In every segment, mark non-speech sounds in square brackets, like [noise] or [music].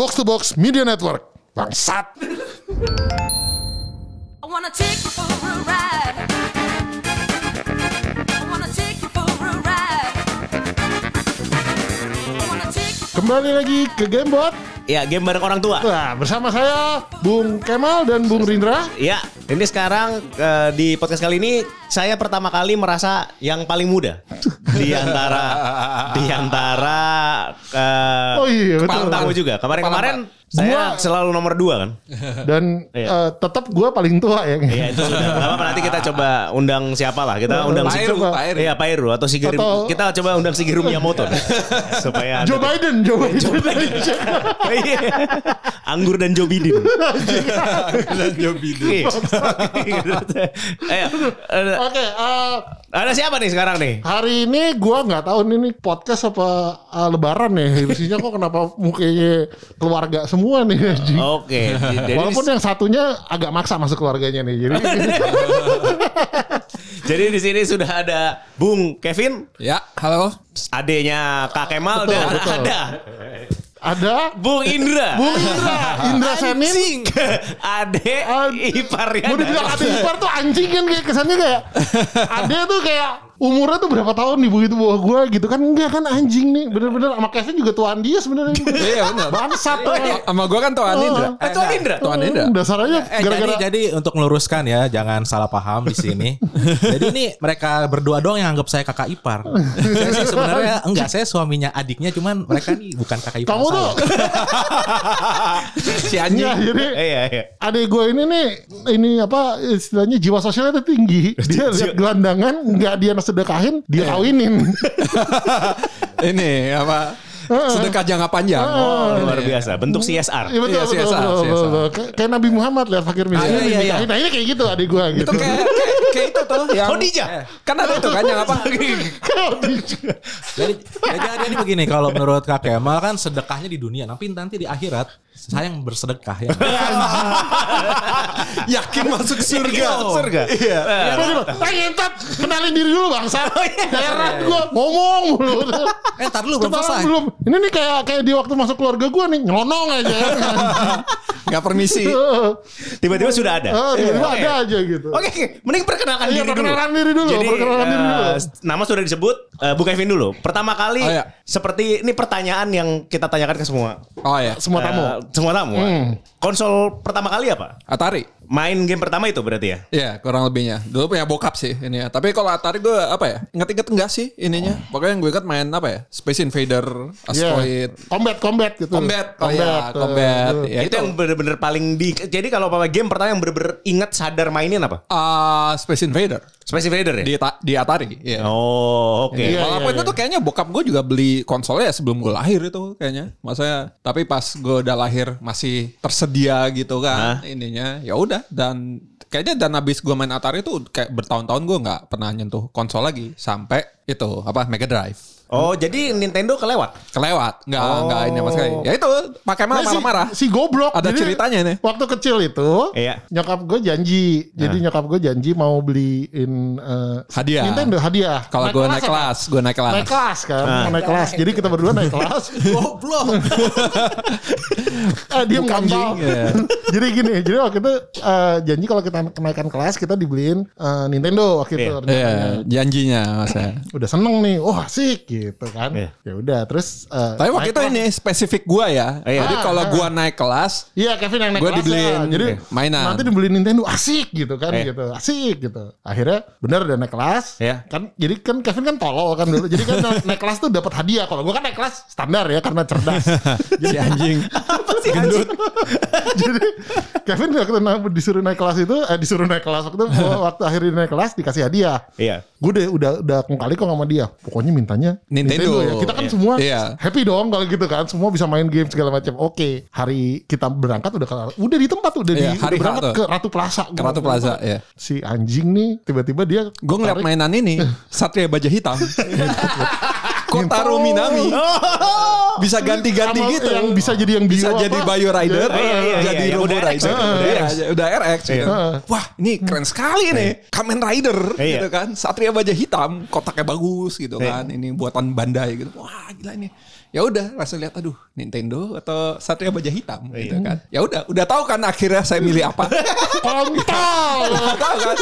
Box to Box Media Network. Bangsat. I wanna take you for a ride. I wanna take you for a ride. I wanna take you Kembali lagi ke Gamebot. Ya, game bareng orang tua. Nah, bersama saya Bung Kemal dan Bung Rindra. Ya, ini sekarang eh, di podcast kali ini saya pertama kali merasa yang paling muda di antara di antara eh, Oh iya, betul. kepala tamu juga. Kemarin-kemarin saya Gua- selalu nomor dua kan. Dan Iya. eh, tetap gue paling tua ya. Iya itu sudah. Gak nanti kita coba undang siapa lah. Kita undang Pak si Heru, Pak. Iya Pak Heru atau Shigeru. Atau- Kita coba undang Shigeru Miyamoto deh. supaya Joe Biden, Joe Biden. [laughs] Iya. Anggur dan Joe Biden. Dan Joe Biden. Iya. Oke, eh, ada siapa nih sekarang nih? hari ini gue nggak tahu nih, nih podcast apa eh, Lebaran nih. Isinya kok kenapa mukanya keluarga semua nih. anjing. Oke, jadi Walaupun yang satunya agak maksa masuk keluarganya nih. Jadi [laughs] jadi di sini sudah ada Bung Kevin, Ya, halo. adenya Kak Kemal Betul, dan betul. ada ada Bung Indra. Bung Indra, Indra Senin. Ade Ad- iparnya. Mau dibilang ade ipar tuh anjing kan kayak kesannya kayak [laughs] ade tuh kayak umurnya tuh berapa tahun nih begitu bawah gue gitu kan enggak kan anjing nih bener-bener sama Kevin juga tuan dia sebenarnya Iya benar. bangsat tuh [laughs] Sama gue kan Tuan Indra. Eh, Tuan Indra. Tuan Indra. dasarnya Eh, gara-gara jadi, jadi untuk meluruskan ya, jangan salah paham di sini. [laughs] jadi ini mereka berdua doang yang anggap saya kakak ipar. saya sih sebenarnya [laughs] enggak, saya suaminya adiknya, cuman mereka nih bukan kakak ipar kamu tuh. Si anjing. ya jadi Iya, iya. adik gue ini nih ini apa istilahnya jiwa sosialnya tuh tinggi dia lihat gelandangan nggak dia sedekahin dia kawinin [laughs] Ini apa? Sedekah jangka panjang. Oh, luar biasa. Bentuk CSR. Iya betul, Iya, betul, CSR, betul, betul, CSR. betul. Kayak- Kayak Nabi Muhammad lihat fakir miskin Ah, iya, iya, dinikahin. Nah ini kayak gitu adik gue gitu. Itu kayak, kayak, kayak itu tuh [laughs] yang Khadijah. Kan ada itu kan yang apa? [laughs] Jadi, ya jadi ini begini, kalau menurut Kak Kemal kan sedekahnya di dunia, tapi nanti di akhirat saya yang bersedekah ya. [laughs] Yakin masuk surga. Surga. Iya. Ya, dulu. Eh ngentot, kenalin diri dulu bangsa. [laughs] Oh, iya. Heran gue ngomong mulu. Eh, ntar dulu belum selesai. belum. Ini nih kayak kayak di waktu masuk keluarga gue nih nyelonong aja. [laughs] Gak permisi. Tiba-tiba sudah ada. Oh, tiba-tiba ada aja gitu. Oke, mending perkenalkan Iya, diri dulu. perkenalkan diri dulu, Jadi, eh, nama sudah disebut, eh, Bu Kevin dulu. Pertama kali, Oh, iya. seperti ini pertanyaan yang kita tanyakan ke semua. Oh ya. Semua tamu. Semua tamu. Hmm. Konsol pertama kali apa? Atari. Main game pertama itu berarti ya? Iya kurang lebihnya Dulu punya bokap sih ini ya Tapi kalau Atari gue apa ya Ingat-ingat enggak sih ininya Pokoknya yang gue ingat main apa ya Space Invader Asteroid Iya. Combat, combat gitu. Combat Oh iya Combat eh, Ya itu, yang bener-bener paling di. Jadi kalau apa game pertama yang bener-bener ingat sadar mainin apa? Ah, Space Invader Space Invader ya? di di Atari. Iya. Oh, oke. Iya, Walaupun iya, itu tuh kayaknya bokap gue juga beli konsolnya ya sebelum gue lahir itu kayaknya. Maksudnya tapi pas gue udah lahir masih tersedia gitu kan ininya. Ya udah dan kayaknya dan habis gue main Atari itu kayak bertahun-tahun gue nggak pernah nyentuh konsol lagi sampai itu apa Mega Drive. Oh, jadi Nintendo kelewat. Kelewat, nggak Oh. nggak ini sama sekali. Ya itu pakai Nah, si- marah-marah. Si, goblok. Ada ceritanya nih. Waktu kecil itu, Iya. nyokap gue janji. Jadi nyokap gue janji mau beliin eh, Hadiah. Nintendo hadiah. Kalau gue naik kelas, gue naik kelas. Naik kelas kan, mau naik kelas. Jadi kita berdua naik kelas. [laughs] Goblok. eh, dia Bukan ngontol. anjing, ya. [laughs] jadi gini, jadi waktu itu eh, janji kalau kita kenaikan kelas kita dibeliin eh, Nintendo waktu itu. Iya. rencananya. Iya, janjinya masa. Udah seneng nih, wah asik gitu kan. Iya. Ya udah, terus. eh, Tapi waktu itu kelas. ini spesifik gua ya. Iya. Jadi kalau Ah, gua naik kelas, Iya Kevin yang naik Gua kelas dibeliin ya. Jadi mainan. Nanti dibeliin Nintendo asik gitu kan Iya. gitu. Asik gitu. Akhirnya bener udah naik kelas. Iya. Kan jadi kan Kevin kan tolol kan dulu. Jadi kan [laughs] naik kelas tuh dapat hadiah. Kalau gua kan naik kelas standar ya karena cerdas. [laughs] si anjing. Apa sih gendut? [laughs] jadi Kevin waktu na- disuruh naik kelas itu eh disuruh naik kelas waktu itu waktu akhirnya naik kelas dikasih hadiah. Iya. Gue udah udah udah kali kok sama dia. Pokoknya mintanya Nintendo. ya. Kita kan Iya. semua Iya. happy dong kalau gitu kan. Semua bisa main game segala macam. Oke, hari kita berangkat udah ke- udah di tempat udah Iya, di hari udah berangkat ke Ratu Plaza. Ke Ratu Plaza, ya. Si anjing nih tiba-tiba dia Gue ngeliat mainan ini, [laughs] Satria Baja Hitam. [laughs] Kotaro Minami. [laughs] Bisa ganti-ganti sama gitu. Yang bisa jadi yang bisa bio jadi apa? Bio Rider, Iya, iya, iya, jadi iya, Robo udah RX, Rider. udah RX. gitu. Wah, ini keren sekali nih. Kamen Rider Iya. gitu kan. Satria Baja Hitam, kotaknya bagus gitu kan. Ini buatan Bandai gitu. Wah, gila ini. Ya udah langsung lihat aduh Nintendo atau Satria Baja Hitam gitu Iya. kan. Ya udah, udah tahu kan akhirnya saya milih apa. [laughs] Kontol. Tahu kan.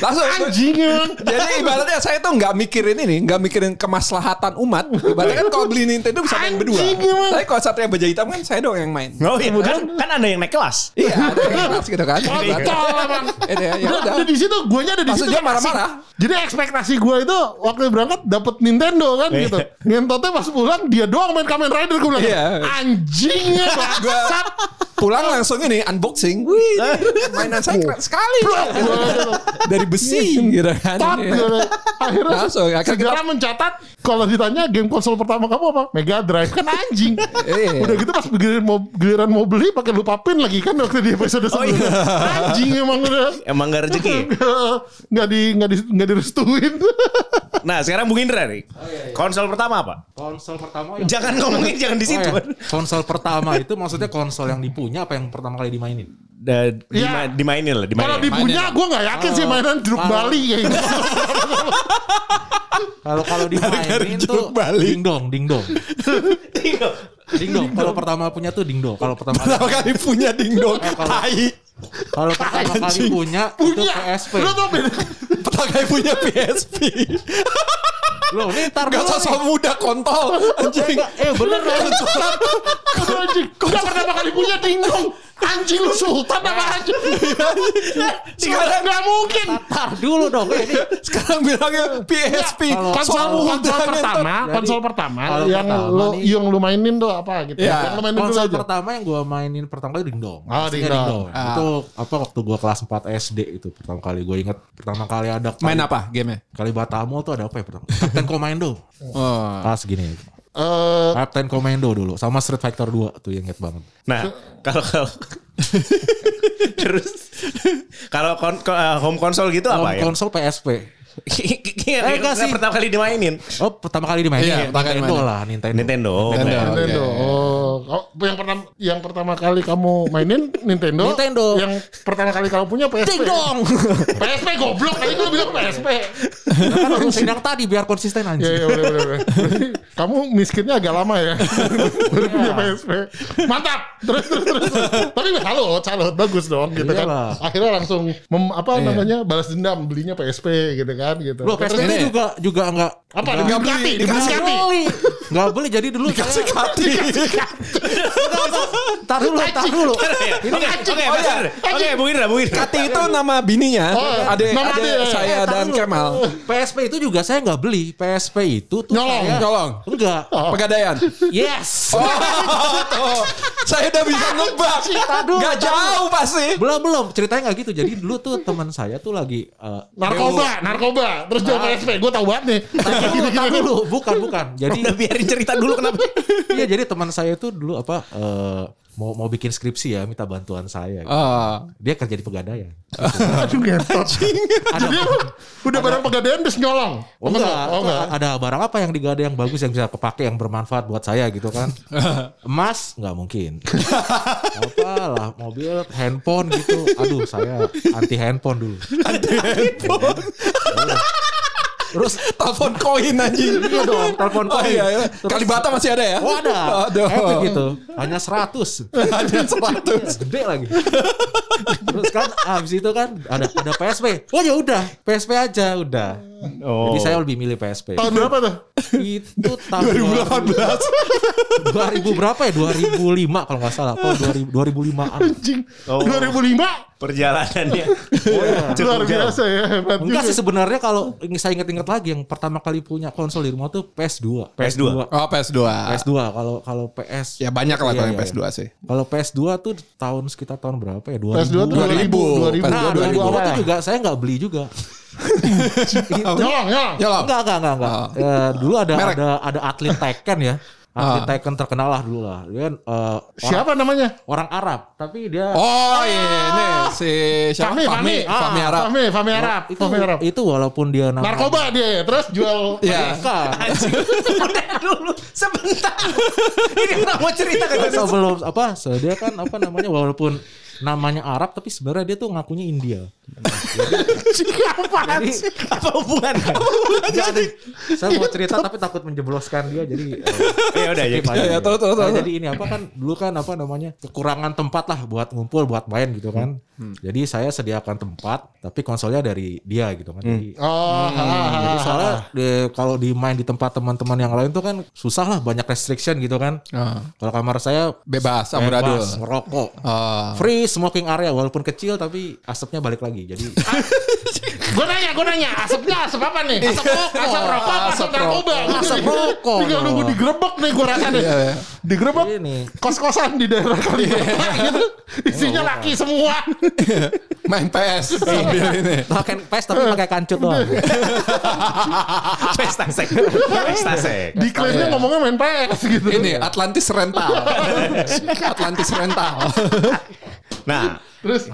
Langsung Anjing emang. Jadi ibaratnya saya tuh nggak mikirin ini, nggak mikirin kemaslahatan umat. Ibaratnya kan kalau beli Nintendo bisa main berdua. Emang. Tapi kalau Satria Baja Hitam kan saya dong yang main. Oh iya, kan, kan ada yang naik kelas. Iya, ada yang keras gitu kan. Kontol emang. Ya, ya Udah, udah di situ, guanya ada di situ. dia marah-marah. Jadi ekspektasi gue itu waktu berangkat dapet Nintendo kan Iya. gitu. Ngentotnya pas pulang dia doang main Kamen Rider gue bilang. Iya. Anjingnya [laughs] bangsat. Pulang langsung ini unboxing. Wih, [laughs] mainan saya keren sekali. Dari besi gitu kan. Tot, Iya. gitu. Akhirnya Langsung, akhirnya segera mencatat kalau ditanya game konsol pertama kamu apa? Mega Drive kan anjing. Iya. Udah gitu pas giliran mau giliran mau beli pakai lupa pin lagi kan waktu di episode Oh, iya. sebelumnya. Anjing emang udah Emang gak rezeki. [laughs] nggak di nggak di nggak direstuin. [laughs] Nah sekarang Bung Indra nih. Konsol pertama apa? Konsol pertama Jangan ngomongin jangan di situ. Oh, iya. Konsol pertama itu maksudnya konsol yang dipunya apa yang pertama kali dimainin? Da- dima- dimainin lah, Kalau dimainin. dipunya gue nggak yakin sih mainan jeruk Kalau- Bali gitu. [laughs] Kalau kalau dimainin tuh dingdong, dingdong. Dingdong. Kalau pertama punya tuh dingdong. Kalau pertama kali, Pertama kali punya dingdong. Eh, kalau- Tai. Kalau pertama kali punya itu Punya. PSP. Lo tau beda. Pertama kali punya PSP. Loh, ini tar Gak sosok muda kontol. Anjing. Eh bener? Anjing. Gak pertama kali punya dingdong. Anjing lu sultan apa aja. Sekarang Gak mungkin. Tar dulu dong. Ini sekarang bilangnya PSP. Konsol konsol pertama, konsol pertama yang lu yang lu mainin tuh apa gitu. Iya. Yang lu mainin dulu konsol aja. pertama yang gua mainin pertama kali dingdong. Oh, dingdong. Ah. Itu apa waktu gua kelas 4 SD itu pertama kali gua inget pertama kali ada Main apa gamenya? Kali Batamo tuh ada apa ya pertama? Captain Commando. [laughs] Oh. Pas gini. Eh, Captain Commando dulu sama Street Fighter 2 tuh yang inget banget. Nah, kalau kalau [laughs] terus kalau kon, ko- eh, home console gitu apa Home ya? Konsol PSP. Yang Eh, enggak sih. pertama kali dimainin. Oh pertama kali dimainin Iya, ya, pertama kali Nintendo lah Nintendo. Nintendo. Nintendo. Nintendo. Oh, Oh, yang pertama yang pertama kali kamu mainin [laughs] Nintendo. Nintendo. Yang pertama kali kamu punya PSP. Dingdong. PSP [laughs] goblok tadi gue bilang PSP. kan urusin yang tadi biar konsisten anjing. ya udah, udah. Berarti kamu miskinnya agak lama ya. [laughs] Baru punya PSP. Mantap. Terus, terus, terus. Tapi salut, salut. Bagus dong gitu kan. Akhirnya langsung mem- apa namanya balas dendam belinya PSP gitu kan gitu. Loh PSP Ini. itu juga juga enggak apa enggak dibeli enggak Kati. beli. Enggak beli jadi dulu Kasih saya kati. tar dulu, tar dulu. Oke, oke, Mas Indra. Oke, Bung Indra, Bung Indra. Kati itu nama bininya. Oh, Adek, nama adek adek. saya Eh, dan dulu. Kemal. PSP itu juga saya nggak beli. PSP itu tuh Nyolong, saya nyolong. Enggak. Pegadaian. Yes. Oh, [laughs] saya udah bisa nebak. Aduh, Gak aduh. jauh pasti. belum belum ceritanya nggak gitu. Jadi dulu tuh teman saya tuh lagi eh, Narkoba, narkoba. Terus jual PSP. Gue tahu banget nih. Tar dulu, tar dulu, bukan bukan. Jadi Udah biarin cerita dulu kenapa? [laughs] iya jadi teman saya itu dulu apa eh, mau mau bikin skripsi ya minta bantuan saya. gitu. Oh. Dia kerja di pegadaian. Aduh ngentot. Jadi udah barang pegadaian terus nyolong. Oh enggak? Oh enggak. ada barang apa yang digada yang bagus yang bisa kepake yang bermanfaat buat saya gitu kan. [laughs] Emas nggak mungkin. Apalah mobil, handphone gitu. Aduh saya anti handphone dulu. Anti handphone. Terus Telepon koin anjing. iya dong, telepon Oh koin. iya, iya. Terus- Kalibata masih ada ya? Oh ada. Aduh. Epic gitu. Hanya 100. Ada 100. Gede lagi. Terus kan habis itu kan ada ada PSP. Oh ya udah, PSP aja udah. Oh. Jadi saya lebih milih PSP. Tahun berapa tuh? Itu tahun 2018. 2000 berapa ya? 2005 kalau nggak salah. Oh 2000 2005-an. Anjing. Oh. 2005. Perjalanannya. Oh iya. Luar biasa ya. Hebat Enggak sih sebenarnya kalau saya inget-inget lagi yang pertama kali punya konsol di rumah tuh PS2. PS2. Oh PS2. PS2 kalau kalau PS Ya banyak lah Iya, yang iya, PS2 sih. Kalau PS2 tuh tahun sekitar tahun berapa ya? 2000. PS2 tuh 2000. 2000. Nah, 2000 2000 awal. itu juga saya nggak beli juga. Nyolong, nyolong. Ya lah. Enggak, enggak, enggak, enggak. Oh. Eh, dulu ada Merek. ada ada atlet Tekken ya. [laughs] Atlet Ah. Tekken terkenal lah dulu lah. Dia kan eh, orang, Siapa namanya? orang Arab, tapi dia Oh iya ini si siapa? Fahmi, Fahmi. Fahmi Arab. Fahmi, Fahmi Arab. itu Fahmi Arab. itu walaupun dia nama Narkoba dia. Terus jual. Iya. Udah [laughs] dulu sebentar. Ini orang mau cerita kan? [laughs] sebelum apa so, dia kan apa namanya walaupun namanya Arab tapi sebenarnya dia tuh ngakunya India. Jadi sih? Apa hubungannya? jadi saya mau cerita tapi takut menjebloskan dia jadi eh, Ya udah ya. ya, tahu, tahu, Nah, tahu. jadi ini apa kan dulu kan apa namanya kekurangan tempat lah buat ngumpul buat main gitu kan. Hmm. Jadi saya sediakan tempat tapi konsolnya dari dia gitu kan. Jadi Oh, Jadi soalnya di- kalau di main di tempat teman-teman yang lain tuh kan susah lah banyak restriction gitu kan. Ah. Kalau kamar saya Bebas, amburadul. bebas, ngerokok. Ah. Free smoking area walaupun kecil tapi asapnya balik lagi. Jadi [laughs] gue nanya, gue nanya, asapnya asap apa nih? Asap rokok, asap rokok, apa asap Asap narkoba? Asap rokok Tinggal nunggu digerebek nih gue rasa nih. Iya, iya. Digerebek ini kos-kosan di daerah kali gitu. Isinya laki semua. Main PS sambil ini. pakai pes tapi pakai kancut doang. Pesta sek. Pesta sek. Diklaimnya ngomongnya main PS gitu. Ini Atlantis Rental. [laughs] Atlantis Rental. Nah, Terus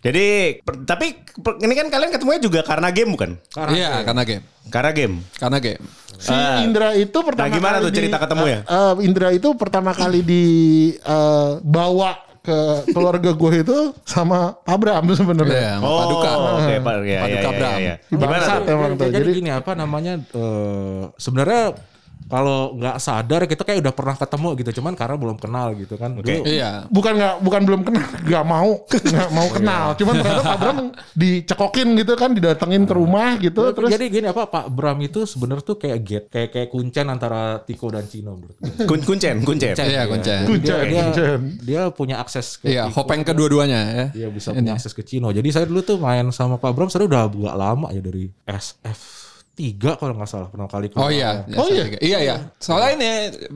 jadi per- tapi per- ini kan kalian ketemunya juga karena game bukan? Iya, karena game. Karena game. Karena game. si Indra itu pertama Nah, gimana kali tuh cerita ketemu ya? eh, Indra itu pertama kali dibawa ke keluarga gue itu sama Abraham sebenarnya. Iya, sama Paduka. Oke, Pak. Ya, Paduka ya, ya, Bram. ya, ya. Gimana Bangsat tuh? emang tuh. jadi, Jadi gini apa namanya eh, sebenarnya kalau nggak sadar kita kayak udah pernah ketemu gitu cuman karena belum kenal gitu kan Oke. Dulu- Iya. bukan nggak bukan belum kenal, [laughs] nggak mau nggak mau kenal. Cuman ternyata Pak Bram dicekokin gitu kan, didatengin ke rumah gitu. Terus, Terus jadi gini apa Pak Bram itu sebenarnya tuh kayak get kayak kayak kuncen antara Tiko dan Cino menurut gue. [laughs] Kun- Kuncen, kuncen. Iya, kuncen. Jadi Kuncen, Dia, dia, kuncen. dia punya akses ke Iya, Tiko. hopeng kedua-duanya ya. Dia bisa Ini. punya akses ke Cino. Jadi saya dulu tuh main sama Pak Bram saya udah agak lama ya dari SF3 kalau nggak salah pernah kali Oh iya. Oh iya? Iya iya. Soalnya ini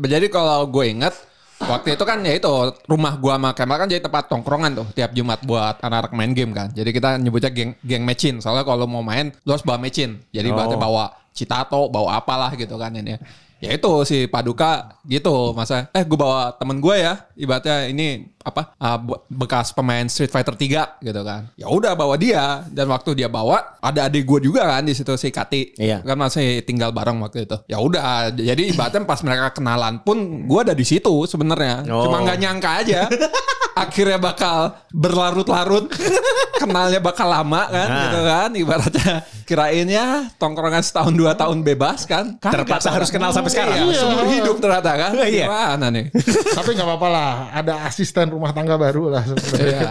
jadi kalau gue inget waktu itu kan ya itu rumah gua sama Kemal kan jadi tempat tongkrongan tuh tiap Jumat buat anak-anak main game kan. Jadi kita nyebutnya geng geng mecin. Soalnya kalau mau main lu harus bawa mecin. Jadi berarti Oh. bawa citato, bawa apalah gitu kan ini. Ya itu si Paduka gitu masa eh gue bawa temen gue ya ibaratnya ini apa ah, be- bekas pemain Street Fighter 3 gitu kan ya udah bawa dia dan waktu dia bawa ada adik gue juga kan di situ si Kati Iya. kan masih tinggal bareng waktu itu. Ya udah, jadi ibaratnya pas mereka kenalan pun gue ada di situ sebenarnya. Oh. Cuma nggak nyangka aja. Akhirnya bakal berlarut-larut, kenalnya bakal lama kan, Nah. gitu kan. Ibaratnya kirainnya tongkrongan setahun dua tahun bebas kan. Kagak Terpaksa harus kenal sampai sekarang. Iya, seumur hidup ternyata kan. Iya. Gimana nih? tapi nggak apa-apa lah, ada asisten rumah tangga baru lah sebenarnya. Iya.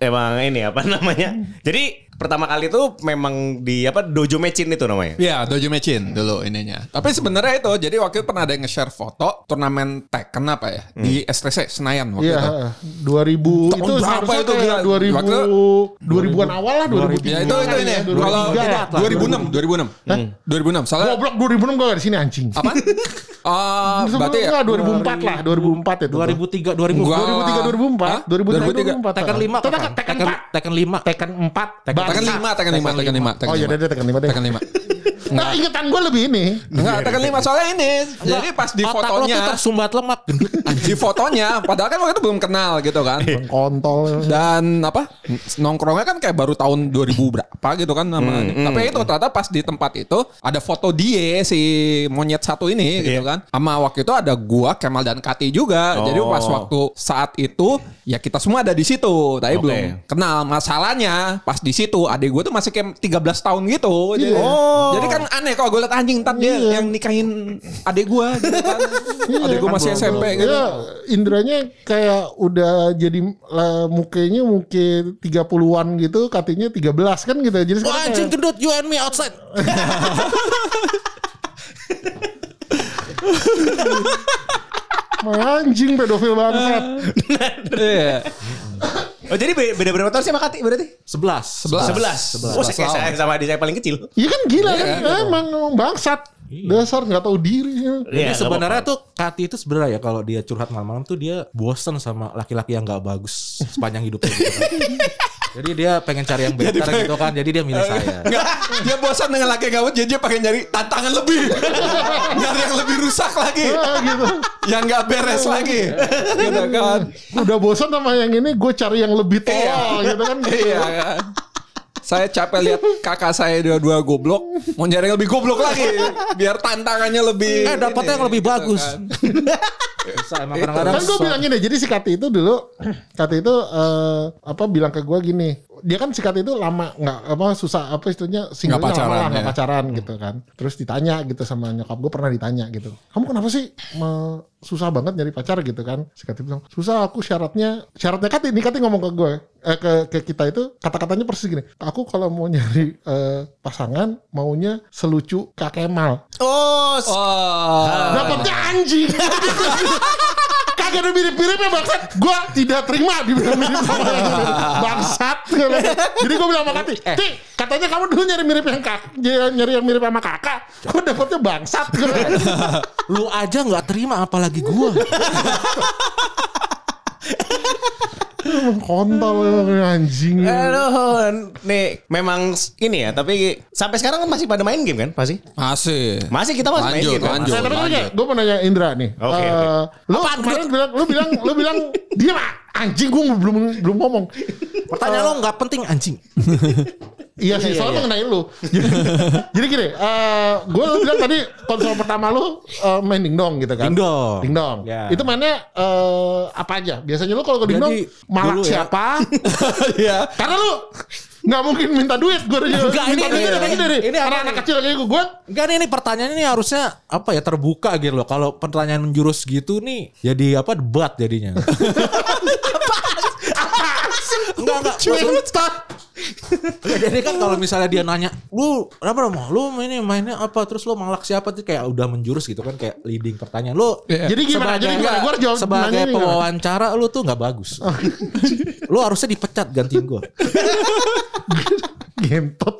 [laughs] Emang ini apa namanya? Jadi pertama kali itu memang di apa dojo mecin itu namanya. Iya, Dojo Mecin dulu ininya. Tapi sebenarnya itu, jadi waktu itu pernah ada yang nge-share foto turnamen Tekken apa ya di STC Senayan waktu Iya, itu. 2000 Tahun itu berapa itu kayak gila? 2000 Waktu- 2000-an awal lah 2003. Ya itu itu ini. Ya, Kalau 2003 lah. 2006, 2006. 2006. Soalnya Goblok 2006 gue gak di sini anjing. apa? Ah, berarti ya Enggak, 2004 lah, 2004 itu. 2003 2000 Gua- 2003 2004, Hah? 2003 2004. Tekken 5 Tekken kapan? Tekken Tekken 4. Tekken 5. Tekken 4. 5, Tekken 5, Tekken 5, Tekken Oh iya, 5. deh, Tekken 5 deh. Tekken 5. Nah, ingetan gue lebih ini. Enggak, Tekken 5 soalnya ini. Jadi pas di Otak lo tuh fotonya, tersumbat lemak [laughs] di fotonya, padahal kan waktu itu belum kenal gitu kan. Kontol. Dan apa nongkrongnya kan kayak baru tahun 2000 berapa gitu kan namanya. Tapi itu ternyata pas di tempat itu ada foto dia si monyet satu ini gitu kan. Sama waktu itu ada gua, Kemal dan Kati juga. Jadi Oh. pas waktu saat itu ya kita semua ada di situ. Tapi Oke. belum kenal. Masalahnya pas di situ adik gua tuh masih kayak 13 tahun gitu. Jadi, Oh. jadi kan aneh kalau gue liat anjing ntar dia yang nikahin adik gua gitu kan. adik gua masih SMP gitu. Ya, indranya kayak udah jadi lah, mukanya muke 30-an gitu, katanya 13 kan gitu. Jadi Wah anjing kayak, gendut you and me outside. [laughs] anjing pedofil bangsat. [laughs] Iya. Oh jadi be- beda berapa tahun sih sama Kati berarti? 11. Sebelas. Sebelas. Oh saya saya sama adik saya paling kecil. Iya kan gila kan, emang, emang bangsat. Dasar nggak tahu diri. Jadi Iya, sebenarnya tuh Kati itu sebenarnya ya kalau dia curhat malam-malam tuh dia bosen sama laki-laki yang gak bagus sepanjang hidupnya gitu. [laughs] Jadi dia pengen cari yang better gitu kan. Jadi dia milih saya. Enggak, dia bosan dengan laki gawat jadi dia pengen nyari tantangan lebih. [laughs] nyari yang lebih rusak lagi. Ah, gitu. yang nggak beres lagi. gitu kan. Udah bosan sama yang ini, gue cari yang lebih tolol Iya. gitu kan. iya kan. Saya capek lihat kakak saya dua-dua goblok, mau nyari yang lebih goblok lagi biar tantangannya lebih Eh, dapatnya yang lebih bagus. kan. [laughs] Emang kadang-kadang. Kan gue bilang gini, jadi si Kati itu dulu, Kati itu eh, apa bilang ke gue gini, dia kan si Kati itu lama nggak apa susah apa istilahnya singlenya Nggak pacaran, lama lah nggak ya. pacaran gitu kan. Terus ditanya gitu sama nyokap gue pernah ditanya gitu, kamu kenapa sih me- susah banget nyari pacar gitu kan? Si Kati bilang susah aku syaratnya syaratnya Kati ini Kati ngomong ke gue eh, ke ke kita itu kata-katanya persis gini, aku kalau mau nyari eh, pasangan maunya selucu Kak Kemal. Oh, Oh. Dapatnya anjing. [laughs] Kagak ada mirip-miripnya bangsat. Gua tidak terima dibilang mirip sama bangsat. Jadi gua bilang sama Kati, Ti, katanya kamu dulu nyari mirip yang kak, nyari yang mirip sama kakak. Gua dapetnya bangsat. Lu aja nggak terima apalagi gua. [laughs] Kontol anjing. aduh, nih memang ini ya, tapi sampai sekarang kan masih pada main game kan pasti? Masih. Masih kita masih main Lanjut, game kan? lanjut. Nah, tapi gue mau nanya Indra nih. Oke, Eh, oke. Lu kemarin bilang, lu bilang, lu bilang, [laughs] dia anjing gue belum belum ngomong. Pertanyaan lo nggak penting anjing. [laughs] Iya sih, soalnya mengenai lu. Jadi, [laughs] jadi gini, eh gue bilang tadi konsol pertama lu eh, main dingdong gitu kan? Dingdong. Dingdong. Ya. Itu mainnya eh, apa aja? Biasanya lu kalau ke dingdong malak ya. siapa? [laughs] Iya. Karena lu nggak mungkin minta duit. Gue Enggak, ini- minta duit ini- dari dari ini anak nih? kecil kayak gue. Gue Enggak nih, ini pertanyaan ini harusnya apa ya terbuka gitu loh. Kalau pertanyaan menjurus gitu nih jadi apa debat jadinya. enggak enggak. Ya, jadi kan kalau misalnya dia nanya, lu apa dong? Lu ini mainnya apa? Terus lu malak siapa tuh kayak udah menjurus gitu kan kayak leading pertanyaan. Lu Iya. Jadi gimana? Jadi gimana? Gue harus jawab sebagai pewawancara lu tuh nggak bagus. lu harusnya dipecat gantiin gua. [laughs] [laughs] Gentot.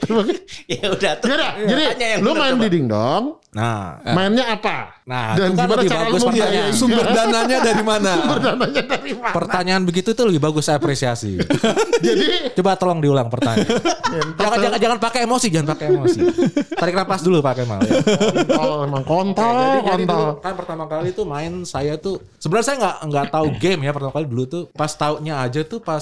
Ya udah tuh. Yaudah, jadi yang lu main coba. di dingdong, Nah, mainnya apa? Nah, Dan itu kan gimana lebih cara bagus pertanyaan. Sumber [laughs] dananya dari mana? Sumber dananya dari mana? pertanyaan begitu tuh lebih bagus saya apresiasi. [laughs] Jadi Coba tolong diulang pertanyaan. jangan jangan jangan pakai emosi, jangan pakai emosi. Tarik napas dulu Pak Kemal. Ya. kontol emang kontol, jadi, jadi kontol. dulu kan pertama kali tuh main saya tuh sebenarnya saya nggak nggak tahu game ya pertama kali dulu tuh pas taunya aja tuh pas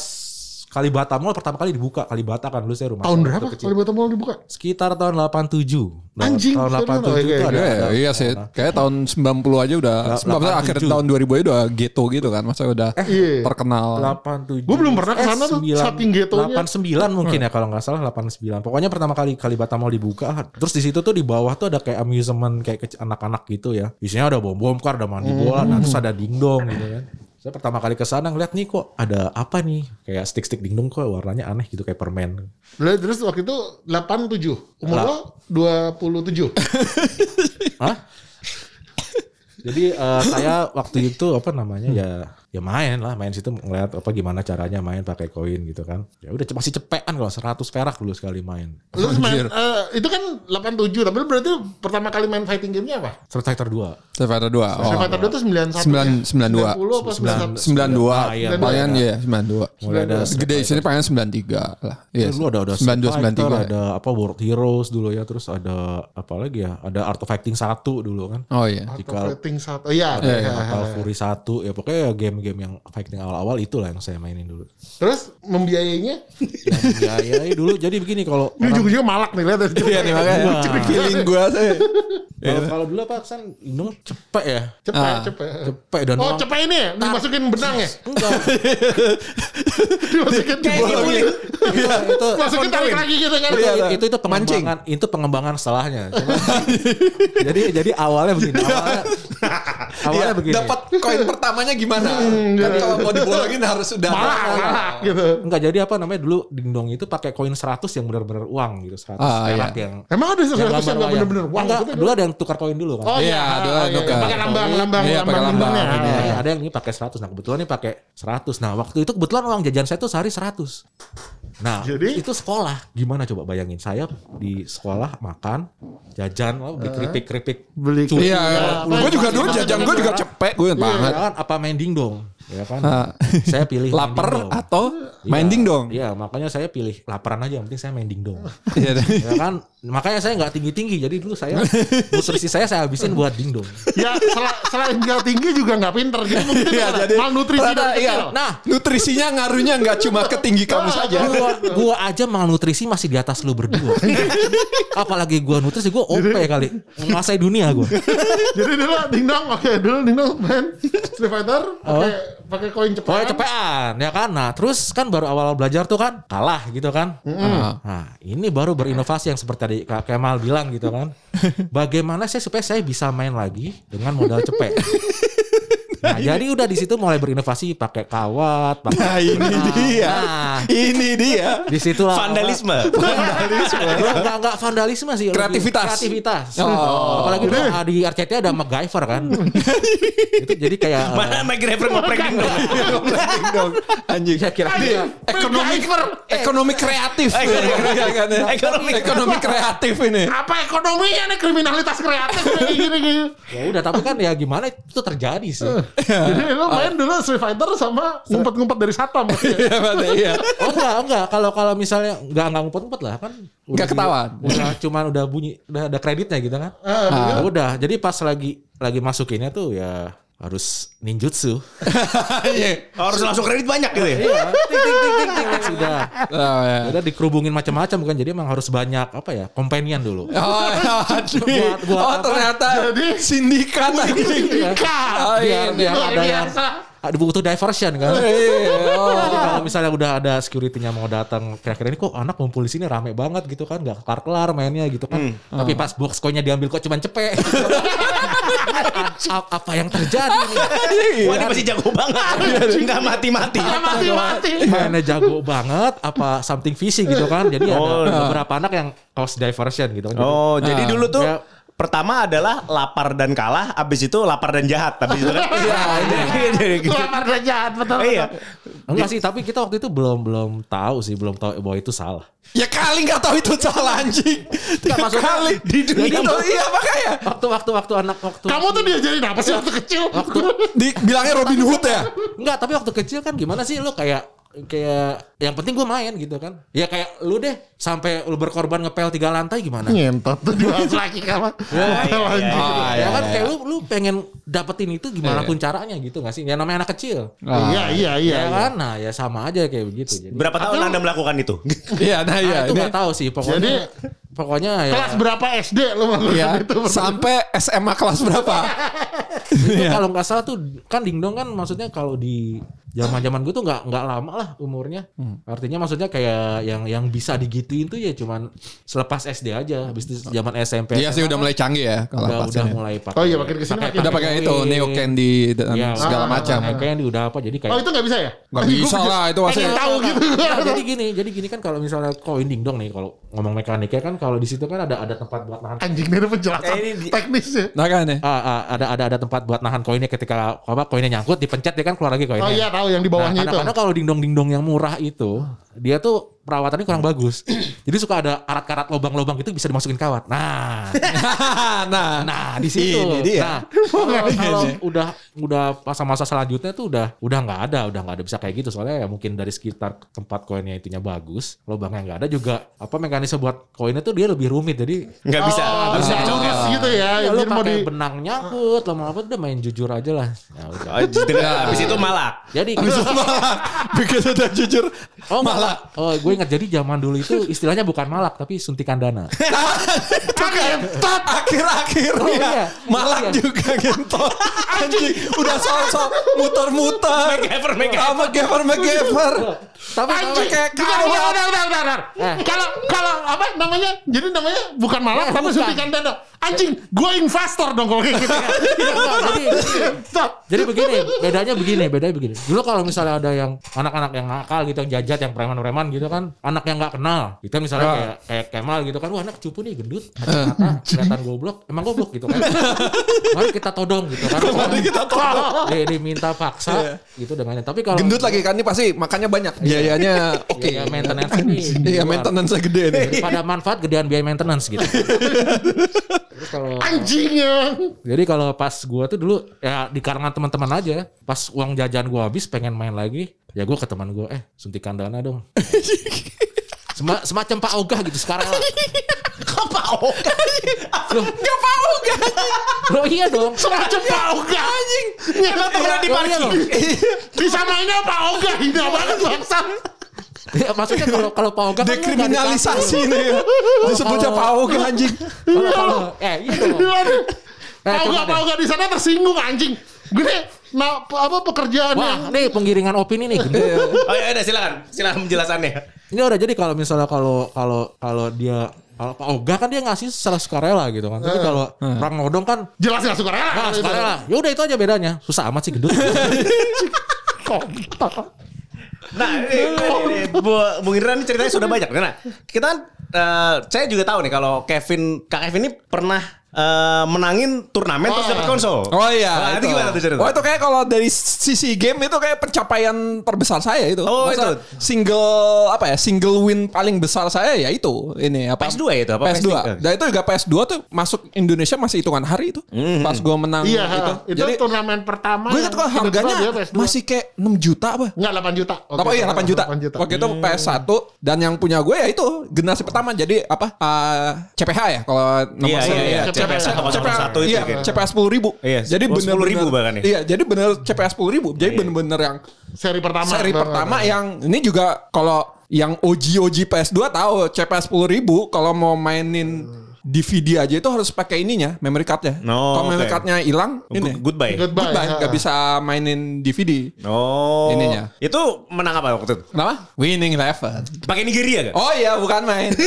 Kalibata Mall pertama kali dibuka Kalibata kan dulu saya rumah Tahun berapa kecil. kali Bata Mall dibuka? sekitar tahun 87 Nah, Anjing, tahun serius? 87 Oh, iya, tuh iya. ada, Iya, ada- iya sih. Kayak tahun 90 aja udah, Lah, 90 akhir 87. tahun 2000 aja udah gitu gitu kan. Masa udah Iya. terkenal. 87 Gua belum pernah ke sana tuh, sembilan- saking getonya. 89 mungkin ya kalau nggak salah 89 pokoknya pertama kali Kalibata Mall dibuka terus di situ tuh di bawah tuh ada kayak amusement kayak anak-anak gitu ya isinya ada bom bom kar ada mandi bola nah, terus ada dingdong gitu kan saya pertama kali ke sana ngeliat nih kok ada apa nih kayak stick stick dingdong kok warnanya aneh gitu kayak permen Terus waktu itu 87. Umur lo 27. Hah? Jadi eh, saya waktu itu apa namanya ya ya main lah main situ ngeliat apa gimana caranya main pakai koin gitu kan ya udah masih cepean kalau 100 perak dulu sekali main Lu main, eh, itu kan 87, tapi lu berarti pertama kali main fighting game-nya apa? Street Fighter 2 Street Fighter 2. Oh. Street Fighter 2 tuh 91 Sembilan- ya? sembilan dua. 90 apa 91? 92. Ah, iya, palingan ya 92. mulai ada Gede di sini palingan 93 lah. Iya. dulu ada ada 92 Street Fighter, 93. ada apa World Heroes dulu ya terus ada apa lagi ya ada Art of Fighting 1 dulu kan Oh iya. Atau Jika- fighting satu. Oh, iya. Iya, iya, Fatal. Fury 1 ya pokoknya ya game-game yang fighting awal-awal itulah yang saya mainin dulu Terus membiayainya ya ya, ya dulu jadi begini kalau ini juga malak nih lihat Iya nih makanya feeling gue saya. kalau kalau dulu apa kan Indung cepet ya Cepet, Ah. cepet. cepet dan Oh orang- cepet ini ya? Dimasukin benang ya? enggak [laughs] Dimasukin Kayak bola. gimana? itu, itu Masukin tarik lagi gitu kan? itu, Iya, itu, iya. itu pengembangan itu pengembangan setelahnya Cuma- [laughs] jadi jadi awalnya begini awalnya awalnya begini Dapat koin pertamanya gimana? Kan kalau mau dibolongin harus udah Malak, malak gitu. enggak jadi apa namanya dulu dingdong itu pakai koin 100 yang benar-benar uang gitu 100 Ah, perak iya. yang Emang ada sesuatu yang gambar nggak wayang. bener-bener uang Enggak, gitu? dulu ada yang tukar koin dulu kan Oh Iya, iya, dulu oh, iya, tukar. Pakai lambang, lambang, Iya, pakai lambang. lambangnya. Iya. Ada, ada yang ini pakai 100. Nah, kebetulan ini pakai 100. Nah, waktu itu kebetulan uang jajan saya tuh sehari 100. Nah, Jadi? itu sekolah. Gimana coba bayangin? Saya di sekolah makan, jajan, oh, beli keripik-keripik. Beli. Iya, gue juga dulu jajan gue juga cepet gue Iya, banget. kan apa main dingdong. Ya kan? Ah. saya pilih [laughs] Lapar atau main Iya, dingdong. Iya, makanya saya pilih laparan aja, yang penting saya main dingdong. [laughs] Iya. ya kan? Makanya saya nggak tinggi-tinggi. Jadi dulu saya [laughs] nutrisi saya saya habisin buat dingdong. Ya sel- selain nggak tinggi juga nggak pinter gitu. Mungkin Iya, ada jadi malnutrisi rada- dari iya. kecil. Nah, Nutrisinya ngaruhnya nggak cuma ke tinggi kamu saja. gua, gua aja malnutrisi masih di atas lu berdua. Apalagi gua nutrisi gua OP kali. Menguasai dunia gua. Jadi dulu dingdong, oke dulu dingdong main Street Fighter pakai pakai koin cepat. Oh, cepetan ya kan. Nah, terus kan baru awal belajar tuh kan kalah gitu kan. Ah. Nah, ini baru berinovasi yang seperti tadi Kak Kemal bilang gitu kan. [laughs] Bagaimana saya supaya saya bisa main lagi dengan modal cepet. [laughs] Nah, jadi udah di situ mulai berinovasi pakai kawat, pakai Nah ini dia. Nah, Ini dia. di situ lah Vandalisme. Enggak enggak vandalisme sih, lebih Kreativitas. Kreativitas. Oh. Apalagi tuh, ah, di RCT ada MacGyver kan. [laughs] itu jadi kayak [laughs] eh, Mana McGregor [laughs] mau prank dong? dong. Anjing. ya kira-kira Ekonomi ekonomi kreatif. Iya kan ya? Ekonomi. ekonomi kreatif ini. Apa ekonominya nih kriminalitas kreatif kayak gini gini. ya udah tapi kan ya gimana itu terjadi sih. [laughs] Jadi lu main dulu Street Fighter sama ngumpet-ngumpet dari satpam. [laughs] Iya, iya. Oh enggak, enggak. Kalau kalau misalnya enggak enggak ngumpet-ngumpet lah kan. udah Nggak di- ketahuan. Udah cuman udah bunyi, udah ada kreditnya gitu kan. Ah, Ya udah, jadi pas lagi lagi masukinnya tuh ya harus ninjutsu. [laughs] Harus langsung kredit banyak gitu ya. Iya, sudah. Oh, ya. Udah dikerubungin macam-macam kan. Jadi emang harus banyak apa ya? Companion dulu. Oh. [laughs] Buat- buat oh apa? ternyata sindikat lagi. Iya. Oh, Biar, ini. biar Luar ada yang butuh diversion kan. [laughs] Iya, oh. Jadi kalau misalnya udah ada security-nya mau datang, kira-kira ini kok anak ngumpul di sini rame banget gitu kan, nggak kelar-kelar mainnya gitu kan. Tapi pas box coin-nya diambil kok cuman cepet. A- apa yang terjadi nih? Wah ini masih jago banget. Enggak mati-mati. Mati-mati. Mainnya jago banget, apa something fishy gitu kan. Jadi Oh. ada beberapa anak yang cause diversion gitu kan. Jadi, Oh, jadi dulu tuh Ya. Pertama adalah lapar dan kalah, abis itu lapar dan jahat, habis itu kan. [laughs] Iya, [laughs] ini. Lapar dan jahat betul. Iya. Enggak sih, tapi kita waktu itu belum belum tahu sih, belum tahu bahwa itu salah. Ya kali nggak tahu itu salah anjing. Tiga maksudnya kali di dunia Itu, iya makanya. Waktu waktu waktu anak waktu Kamu tuh diajarin apa sih waktu kecil? waktu Dibilangnya Robin Hood ya. Enggak, tapi waktu kecil kan gimana sih lu kayak kayak yang penting gue main gitu kan. Ya kayak lu deh sampai lu berkorban ngepel tiga lantai gimana? Ngentot tuh dibahas [laughs] lagi kamu. Oh, ya kan iya, kayak lu lu pengen dapetin itu gimana pun caranya gitu gak sih? Ya namanya anak kecil. Iya iya iya. ya kan? Nah, ya sama aja kayak begitu. Jadi Berapa tahun Anda melakukan itu? [laughs] Iya, nah Nah, iya. itu ini- nggak tahu sih pokoknya. Jadi- pokoknya ya Kelas berapa SD lu melakukan Iya, itu? [laughs] sampai SMA kelas berapa? itu kalau nggak salah tuh kan dingdong kan maksudnya kalau di zaman zaman gue tuh nggak nggak lama lah umurnya. Artinya maksudnya kayak yang yang bisa digituin tuh ya cuman selepas SD aja. Habis itu zaman SMP. Iya sih udah mulai canggih ya kalau udah, pas udah mulai pakai. Oh iya, makin ke sini makin- Udah pakai itu Neo Candy dan Iya, segala ah, macam. Neo Candy udah apa jadi kayak Oh itu nggak bisa ya? Nggak bisa lah itu masih. Pengen tahu gitu. Nah, jadi gini, jadi gini kan kalau misalnya koin dingdong nih kalau ngomong mekaniknya kan kalau di situ kan ada ada tempat buat nahan Anjing dari penjelasan Eh, ini teknisnya. Nah kan ya. Ah, ah, ada ada ada tempat buat nahan koinnya ketika apa koinnya nyangkut dipencet dia kan keluar lagi koinnya. Oh iya tahu yang di bawahnya nah, itu. kadang-kadang kalau dingdong-dingdong yang murah itu, dia tuh perawatannya kurang bagus. [clears throat] Jadi suka ada karat-karat lubang-lubang itu bisa dimasukin kawat. Nah, [laughs] nah, nah di situ. Ini dia. Nah, [laughs] kalau, kalau udah udah masa-masa selanjutnya tuh udah udah nggak ada, udah nggak ada bisa kayak gitu. Soalnya ya mungkin dari sekitar tempat koinnya itunya bagus, lubangnya nggak ada juga. Apa mekanisme buat koinnya tuh dia lebih rumit. Jadi Nggak bisa. Oh, bisa. jurus gitu ya. ya, lu pakai di benang nyangkut, lama-lama udah main jujur aja lah. Ya udah. Oh, jadi Habis itu malak. Jadi malah begitu udah jujur Oh malah. Oh gue ingat jadi zaman dulu itu [laughs] istilahnya bukan malak tapi suntikan dana. [laughs] gentot akhir-akhir Oh, ya. iya. Malak Iya. juga [laughs] gentot. Anjing udah sok-sok muter-muter. MacGyver, MacGyver. Sama Gever MacGyver. Tapi Anjing, kayak bentar, bentar. Eh. Kalau kalau apa namanya? Jadi namanya bukan malak Ya, tapi bukan. suntikan dana. Anjing, gue investor dong kalau kayak gitu. Enggak, jadi Stop. jadi begini, bedanya begini, bedanya begini. Dulu kalau misalnya ada yang anak-anak yang nakal gitu, yang jajat, yang preman-preman gitu kan, anak yang nggak kenal, kita misalnya Ah. kayak kayak Kemal gitu kan, wah anak cupu nih gendut, [laughs] kata kelihatan goblok, emang goblok gitu kan. [laughs] Mari kita todong gitu kan. Mari kita [laughs] todong. Dia diminta paksa gitu dengan tapi kalau Gendut lagi kan ini pasti makannya banyak. Biayanya oke. Iya, maintenance ini. Iya maintenance gede nih. Daripada manfaat gedean biaya maintenance gitu. Terus kalau Anjingnya. Jadi kalau pas gua tuh dulu ya di karangan teman-teman aja. Pas uang jajan gua habis pengen main lagi, ya gua ke teman gua, eh suntikan dana dong. [laughs] Sema- semacam Pak Ogah gitu sekarang lah. Kok Pak Oka? Loh, Dia Pak Oka. Loh iya dong. Semacam Pak Oga anjing. Emang temennya di Iya, parkir. Disamainnya Pak Oga hina banget bangsa. Ya, maksudnya kalau [laughs] kalau Pak Ogah kan Dekriminalisasi nih ya. Disebutnya Pak Oga anjing. Kalau kalau eh iya. Aduh. Eh, Pak Oga, Oga di sana tersinggung anjing. Gede. Nah, apa pekerjaan Wah, yang nih penggiringan opini nih gede. [laughs] Oh ya udah silakan. Silakan penjelasannya. Ini udah jadi kalau misalnya kalau kalau kalau dia kalau Pak Ogah kan dia ngasih secara sukarela gitu kan. Tapi kalau orang nodong kan jelas nggak suka rela. nah, sukarela. Ya udah itu aja bedanya. Susah amat sih gedut. [laughs] Nah, ini, Bu, Bung Indra ini ceritanya sudah banyak. Nah, kita kan, eh, saya juga tahu nih kalau Kevin, Kak Kevin ini pernah eh, menangin turnamen terus dapat konsol. Oh iya. Nah, itu gimana tuh cerita? Oh itu kayak kalau dari sisi game itu kayak pencapaian terbesar saya itu. Oh, Masa itu. Single apa ya? Single win paling besar saya ya itu. Ini apa? PS2 ya itu, apa PS2. PS3? Dan itu juga PS2 tuh masuk Indonesia masih hitungan hari itu. Pas gue menang Iya, itu. itu Jadi turnamen pertama. gue ingat kok harganya PS2. masih kayak 6 juta apa? Enggak 8 juta. Oke, Apa iya 8 juta. 8 juta. Waktu itu PS1 dan yang punya gue ya itu generasi pertama jadi apa? eh, CPH ya kalau nomor Iya, satu. iya, iya. CPH, CPH 101 itu iya, kayak. CPH 10 ribu. Iya, jadi bener 10.000 bahkan ya. Iya, jadi bener CPH 10 ribu. Jadi Iya. bener-bener yang Seri pertama. seri pertama yang ini juga kalau yang OG OG PS2 tahu CPH 10 ribu kalau mau mainin DVD aja itu harus pakai ininya memory cardnya. Oh, kalau memory oke. cardnya hilang, ini Good- Goodbye. Goodbye. goodbye, ha. nggak bisa mainin DVD. Oh. Ininya. Itu menang apa waktu itu? Kenapa? Winning Eleven. Pakai Nigeria gak? Oh iya, bukan main. [laughs]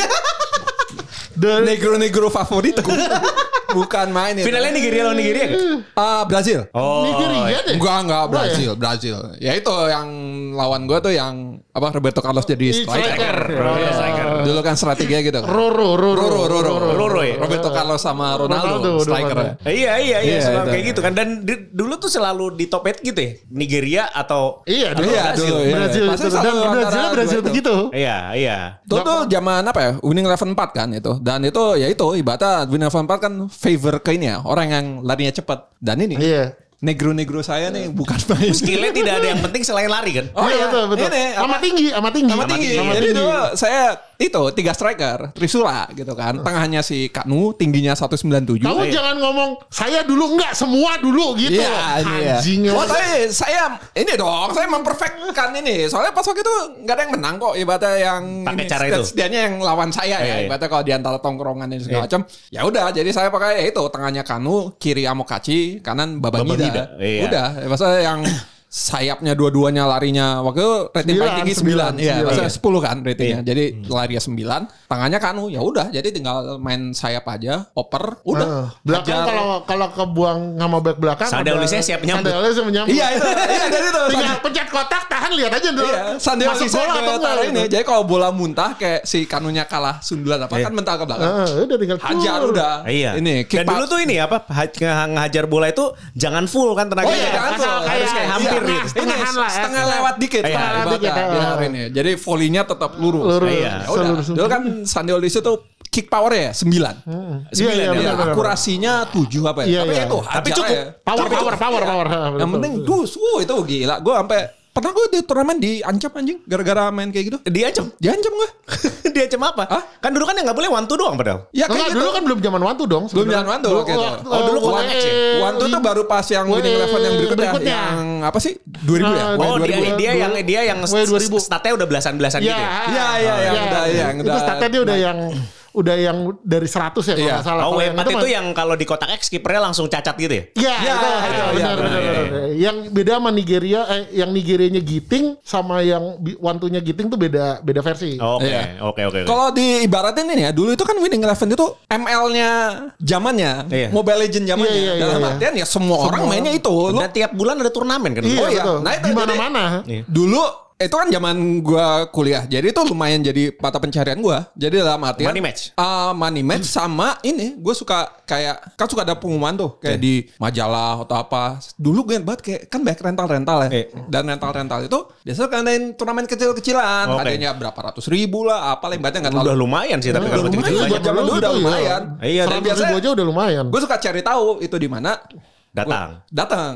The- Negro-negro favoritku. [laughs] bukan main itu. Finalnya Nigeria lawan Nigeria gak? Ah, Brazil. Oh. Nigeria deh. Enggak, enggak Enggak ya? Brazil, Brazil. Ya itu yang lawan gue tuh yang apa Roberto Carlos jadi striker. striker. Oh, iya, striker. Dulu kan strateginya gitu kan. Roro, Roro, Roro, Roro, Roro ya? Roberto Carlos sama Ronaldo, Ronaldo, striker. Eh, Iya iya iya Iya, selalu itu. kayak gitu kan dan di- dulu tuh selalu di top 8 gitu ya Nigeria atau Iya, dulu Iya, Brazil. dulu, iya. Brazil Pasti itu. Dan Brazil Brazil begitu. iya iya Itu tuh zaman apa ya? Winning Eleven 4 kan itu. Dan itu ya itu ibaratnya Winning Eleven 4 kan favor ke ini ya, orang yang larinya cepat. Dan ini Iya. negro-negro saya nih bukan main. skillnya tidak ada yang penting selain lari kan Oh iya, iya, betul, betul. Ini Sama tinggi, sama tinggi. Sama tinggi. Sama Jadi tinggi. dulu saya itu tiga striker, Trisula gitu kan. Tengahnya si Kanu, tingginya 197. Kamu Iya. jangan ngomong saya dulu enggak, semua dulu gitu. Iya, ini ya. Anjing. Oh, tapi saya ini dong, saya memperfectkan ini. Soalnya pas waktu itu nggak ada yang menang kok. Ibaratnya yang Pakai ini, cara itu. setidaknya yang lawan saya Iya, ya. iya. Ibaratnya kalau di antara tongkrongan dan segala Iya. macam. Ya udah, jadi saya pakai ya itu tengahnya Kanu, kiri Amokachi, kanan Babangida. Babangida, iya. Udah, maksudnya yang [clears throat] sayapnya dua-duanya larinya waktu itu rating paling tinggi 9 sembilan, Iya, sembilan. maksudnya 10 kan ratingnya. Iya. Jadi larinya 9, tangannya Kanu. Ya udah, jadi tinggal main sayap aja, oper, udah. Eh, belakang Hajar. kalau kalau kebuang sama back belakang Sande ada- Olise siap menyambut. Sande Olise menyambut. Iya itu, iya dari itu. Tinggal pencet kotak, tahan lihat aja dulu. Iya, Olise bola atau ke enggak. ini. gitu. Jadi kalau bola muntah kayak si kanunya kalah sundulan apa Iya. kan mental ke belakang. Eh, udah tinggal Hajar cur. udah. Iya. Ini Dan dulu tuh ini apa ha- nge- ngehajar bola itu jangan full kan tenaganya. Oh iya, jangan asal tuh. kayak- harus kayak hampir iya, gitu. Setengahan Ini lah, ya. Setengah lewat dikit. Iya, Nah, lewat dikit, ibaratnya, ya. Jadi volleynya tetap lurus. Lurus. Iya. Ya udah. Dulu kan Sandi Olise tuh kick power ya 9. Iya, Sembilan iya, ya. Ya, benar, benar. akurasinya 7 apa ya? Iya, Tapi iya. itu Tapi cukup. ya. Power, Tapi power, itu- power, power. Ha, Yang penting dus, wuh itu gila. Gue sampai pernah gue di turnamen diancam anjing gara-gara main kayak gitu. Diancam. Diancam gue. [laughs] Diancam apa? Hah? Kan dulu kan yang nggak boleh one two doang padahal. Ya kayak gitu. dulu kan belum zaman Wantu dong. Belum zaman Wantu Dulu, waktu itu. waktu- Oh, dulu One X ya? One tuh baru pas yang winning eleven yang berikutnya, berikutnya. yang apa sih 2000 ya? Oh, 2000 dia ya? dia yang dia yang W 2000. statnya udah belasan-belasan Iya, gitu. ya? Iya, iya, yang udah- yang Itu udah- statnya dia udah yang udah yang dari 100 ya kalau Iya. nggak salah. Oh, W4 itu, mah- yang kalau di kotak X kipernya langsung cacat gitu ya? Iya, Iya, itu, itu, iya, benar, iya, benar, iya, benar. Yang beda sama Nigeria, eh, yang Nigerianya Giting sama yang Wantunya Giting tuh beda beda versi. Oke, Iya. oke, oke. Kalau di ibaratin ini ya, dulu itu kan winning eleven itu ML-nya zamannya, Iya. Mobile Legend zamannya. Iya, iya, Dalam iya. artian ya semua, orang Semua mainnya itu. Dan tiap bulan ada turnamen kan? Iya, Oh iya. Nah, itu di mana-mana. Iya. dulu itu kan zaman gua kuliah. Jadi itu lumayan jadi mata pencarian gua. Jadi dalam artian Money match? Ah, money match sama ini gue suka kayak kan suka ada pengumuman tuh kayak di majalah atau apa. Dulu gue banget kayak kan banyak rental-rental ya. Eh. Dan rental-rental itu biasanya kan ngadain turnamen kecil-kecilan. Oke. Adanya berapa ratus ribu lah, apa lah ibaratnya nggak tahu. Udah lumayan sih tapi kalau kecil-kecil. Buat zaman dulu udah lumayan. Iya, tapi biasanya aja udah lumayan. gue suka cari tahu itu di mana. Datang. Gua datang.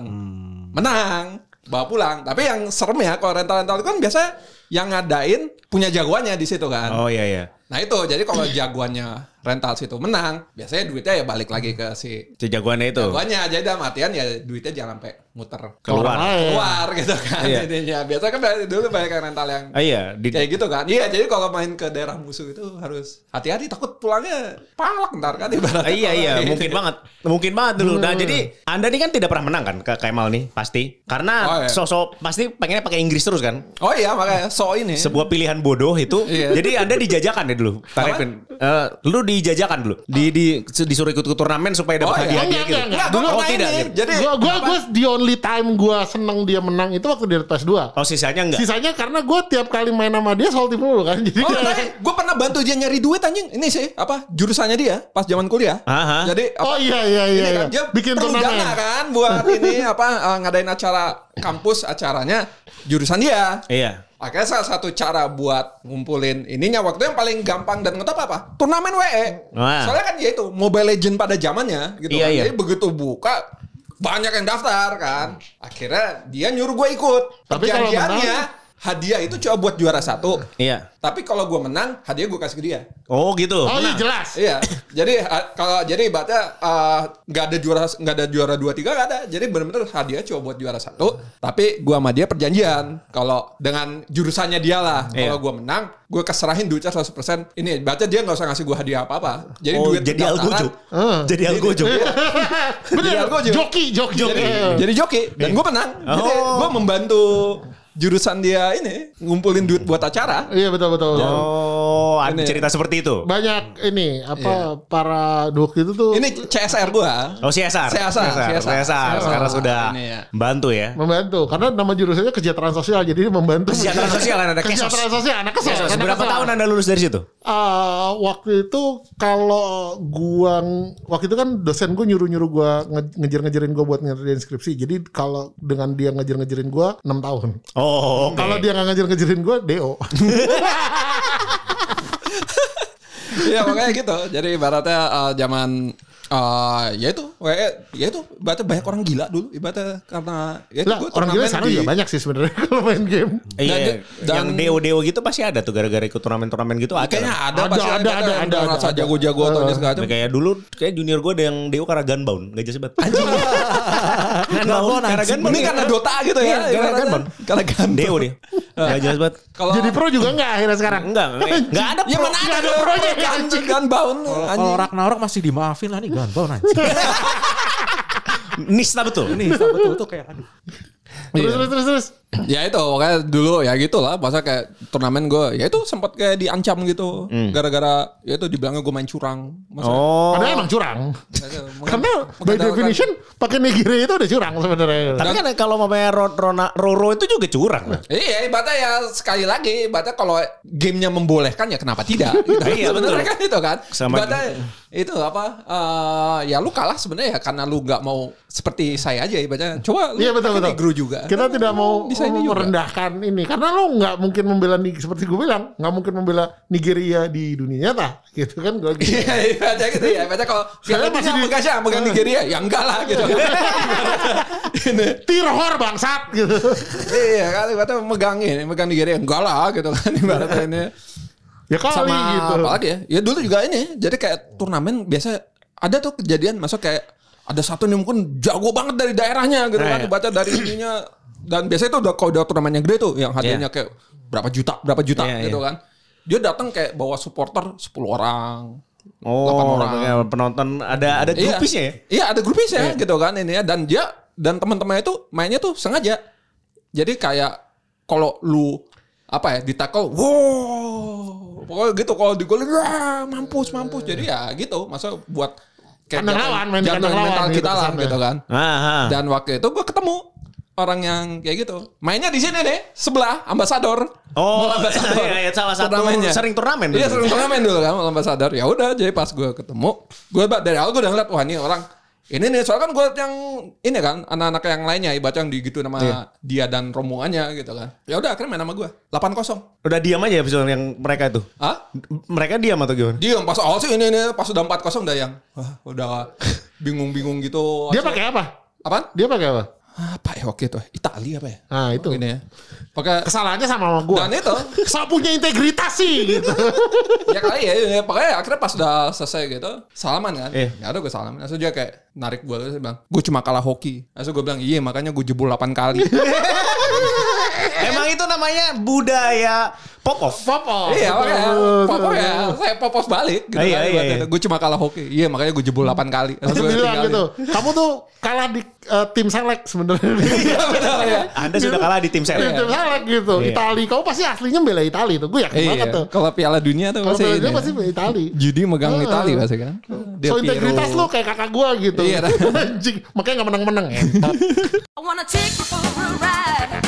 Menang. Bawa pulang. Tapi yang serem ya kalau rental-rental itu kan biasanya yang ngadain punya jagoannya di situ kan. Oh iya iya. Nah itu jadi kalau jagoannya rental situ menang, biasanya duitnya ya balik lagi ke si Si jagoannya itu. jagoannya. Jadi dalam artian ya duitnya jangan sampai muter Keluar. Lain. keluar gitu kan Iya. jadinya. Biasanya kan dari dulu banyak yang rental yang Ah, iya, di, kayak gitu kan. Iya jadi kalau main ke daerah musuh itu harus hati-hati takut pulangnya palak ntar kan ibaratnya. Ah, iya iya gitu. mungkin banget mungkin banget dulu nah jadi anda nih kan tidak pernah menang kan ke Kemal nih pasti Oh, karena iya. sosok pasti pengennya pakai Inggris terus kan Oh iya makanya so ini. sebuah pilihan bodoh itu Iya. jadi anda dijajakan ya dulu Apa? Kevin Eh, lu dijajakan dulu di, di disuruh ikut ke turnamen supaya dapat Oh, iya. hadiah Enggak, gitu enggak, enggak. Enggak, oh tidak ini. gitu. Jadi Gua gua gua the only time gua seneng dia menang itu waktu di PS2. oh sisanya enggak Sisanya karena gua tiap kali main sama dia salty mulu kan. [laughs] Jadi Oh, kayak- gue pernah bantu dia nyari duit anjing. Ini sih apa jurusannya dia pas zaman kuliah. Aha. Jadi apa, Oh iya iya ini iya. kan, iya. dia Bikin perlu dana kan buat [laughs] ini apa eh, ngadain acara kampus acaranya jurusan dia. iya Akhirnya salah satu cara buat ngumpulin ininya waktu yang paling gampang dan ngetop apa? Turnamen WE. Wah. Soalnya kan ya itu Mobile Legend pada zamannya gitu Iya, kan. iya. Jadi begitu buka banyak yang daftar kan. Akhirnya dia nyuruh gue ikut. Tapi kalau menang- hadiah itu cuma buat juara satu. iya Tapi kalau gue menang, hadiah gue kasih ke dia. oh gitu Oh iya jelas. Iya. jadi uh, kalau jadi ibaratnya uh, nggak ada juara nggak ada juara dua tiga nggak ada. Jadi benar-benar hadiah cuma buat juara satu. Tapi gua sama dia perjanjian kalau dengan jurusannya dia lah. Iya. Kalau gua menang, gue keserahin duitnya 100%. Ini baca dia nggak usah ngasih gua hadiah apa-apa. Jadi oh duit jadi algojo Eh. jadi algojo [laughs] Bener. Jadi algojo. Joki joki. Jadi, Eh. jadi joki dan gue menang. Jadi Oh. gue membantu jurusan dia ini ngumpulin duit buat acara. Iya betul betul. oh ada Ini. cerita seperti itu Banyak ini apa para duk itu tuh Ini CSR gua. Oh CSR. CSR, CSR. CSR. Sekarang sudah Ini ya. bantu ya. membantu karena nama jurusannya kesejahteraan sosial jadi membantu Kesejahteraan sosial kan ada kesos. kesejahteraan sosial anak Kesos. anak Berapa tahun Anda lulus dari situ? Ah, waktu itu kalau gua waktu itu kan dosen gua nyuruh-nyuruh gua nge- ngejar-ngejarin gua buat ngerjain skripsi. Jadi kalau dengan dia ngejar-ngejarin gua 6 tahun. Oh, oke. Kalau dia nggak ngejar-ngejarin gua DO. [laughs] Iya makanya gitu. Jadi ibaratnya uh, zaman uh, ya itu, ya itu ibaratnya banyak orang gila dulu ibaratnya karena ya itu lah gua orang gila sekarang di- juga banyak sih sebenarnya [laughs] kalau main game. Iya, Dan- dan- yang deo-deo gitu pasti ada tuh gara-gara ikut turnamen-turnamen gitu ada. Kayaknya ada, Ada, pasti ada, ada, ada, merasa ada. jago-jago atau Uh, segala macam. Kayak dulu kayak junior gue ada yang deo karena gunbound, gak jelas banget. Anjing. [laughs] gunbound karena gunbound. Ini karena Dota gitu ya. Iya, karena gunbound. Karena gunbound. Deo dia. Gak jelas banget. Kalau Jadi pro juga nggak akhirnya sekarang. Enggak, enggak, enggak ada Ya pro. mana ada pro-nya anjing gunbound. Kalau. Ragnarok masih dimaafin lah nih Gunbound anjing. [laughs] Nista betul. Ini betul tuh kayak aduh. Terus terus terus terus. [coughs] Ya itu pokoknya dulu ya gitu lah masa kayak turnamen gue ya itu sempat kayak diancam gitu gara-gara ya itu dibilangnya gue main curang masa Oh. Padahal emang curang. Mengandalkan- Karena by definition pakai Nigeria itu udah curang sebenarnya. Tapi kan kalau mamanya Ro- Rona- Roro itu juga curang. Iya, ibaratnya ya sekali lagi, ibaratnya kalau gamenya membolehkan ya kenapa tidak? [laughs] Gitu. Iya, betul. Sebenarnya kan itu kan. Sama- ibaratnya itu apa? eh, ya lu kalah sebenarnya ya karena lu nggak mau seperti saya aja ibaratnya. Coba lu Iya betul pakai betul. negro juga. Kita tidak mau bisa ini juga. merendahkan ini karena lo nggak mungkin membela seperti gue bilang nggak mungkin membela Nigeria di dunia nyata gitu kan gue gitu. Iya, ibaratnya gitu ya. Ibaratnya kalau Piala masih di- pegang siapa? Pegang Nigeria, ya enggak lah gitu. [laughs] ini. Tirhor bangsat gitu. Iya, kan ibaratnya megang ini, megang Nigeria, enggak lah gitu kan ibaratnya ini. Ya kali sama gitu. apa lagi ya? Ya dulu juga ini. Jadi kayak turnamen biasa ada tuh kejadian masuk kayak ada satu nih mungkin jago banget dari daerahnya gitu Nah, kan iya. dibaca dari ininya dan biasanya itu udah kalau udah turnamen yang gede tuh yang hadiahnya kayak berapa juta berapa juta Iya, gitu iya. kan. Dia datang kayak bawa supporter 10 orang. Oh, orang. kayak penonton ada ada grupisnya ya? Iya, ada grupisnya gitu kan ini ya dan dia dan teman-temannya itu mainnya tuh sengaja. Jadi kayak kalau lu apa ya di tackle, wow, pokoknya gitu kalau digolin, wah mampus mampus. Jadi ya gitu, masa buat Kandang jatuhin- lawan, main jatuhin kandang lawan mental gitu kita lah gitu kan. Aha. Dan waktu itu gue ketemu orang yang kayak gitu. Mainnya di sini nih, sebelah ambasador. Oh, Mall Ambassador. iya, iya, salah satu Turnamennya. sering turnamen Iya, sering turnamen dulu kan Mall ambasador. Ya udah, jadi pas gue ketemu, gue dari awal gue udah ngeliat wah ini orang ini nih soalnya kan gue yang ini kan anak-anak yang lainnya ibarat yang digitu nama Iya. dia dan rombongannya gitu kan. Ya udah akhirnya main sama gue 8-0. Udah diam aja ya episode yang mereka itu. Hah? Mereka diam atau gimana? Diam pas awal sih ini nih pas udah 4-0 udah yang wah, udah [laughs] bingung-bingung gitu. Dia pakai apa? Apaan? Dia pakai apa? Apa ya waktu itu? Italia apa ya? Nah itu. Ini ya. Pakai Kesalahannya sama sama gue. dan itu Kesal punya integritas sih gitu. [laughs] ya kali ya, ya pokoknya akhirnya pas udah selesai gitu salaman kan Iya. ya udah gue salaman langsung dia kayak narik gue terus bilang gue cuma kalah hoki langsung gue bilang iya makanya gue jebol 8 kali [laughs] Emang itu namanya budaya pop off. Pop off. iya makanya pop betul. ya saya pop off balik gitu Iya, kan, iya, iya. gue cuma kalah hoki iya makanya gue jebol 8 kali Terus bilang gitu. Kamu tuh kalah di eh, tim selek sebenarnya. [laughs] iya benar ya Anda sudah kalah di tim tim, saya. tim selek gitu. Iya. Itali. Kamu pasti aslinya bela Itali tuh. Gue yakin banget iya tuh. kalau piala dunia tuh Kalau pasti ya. pasti bela Itali. judi megang. Itali pasti kan dia so integritas lu kayak kakak gue gitu. Iya. [laughs] Anjing. Makanya gak menang-menang ya. [laughs] I wanna take you for a ride.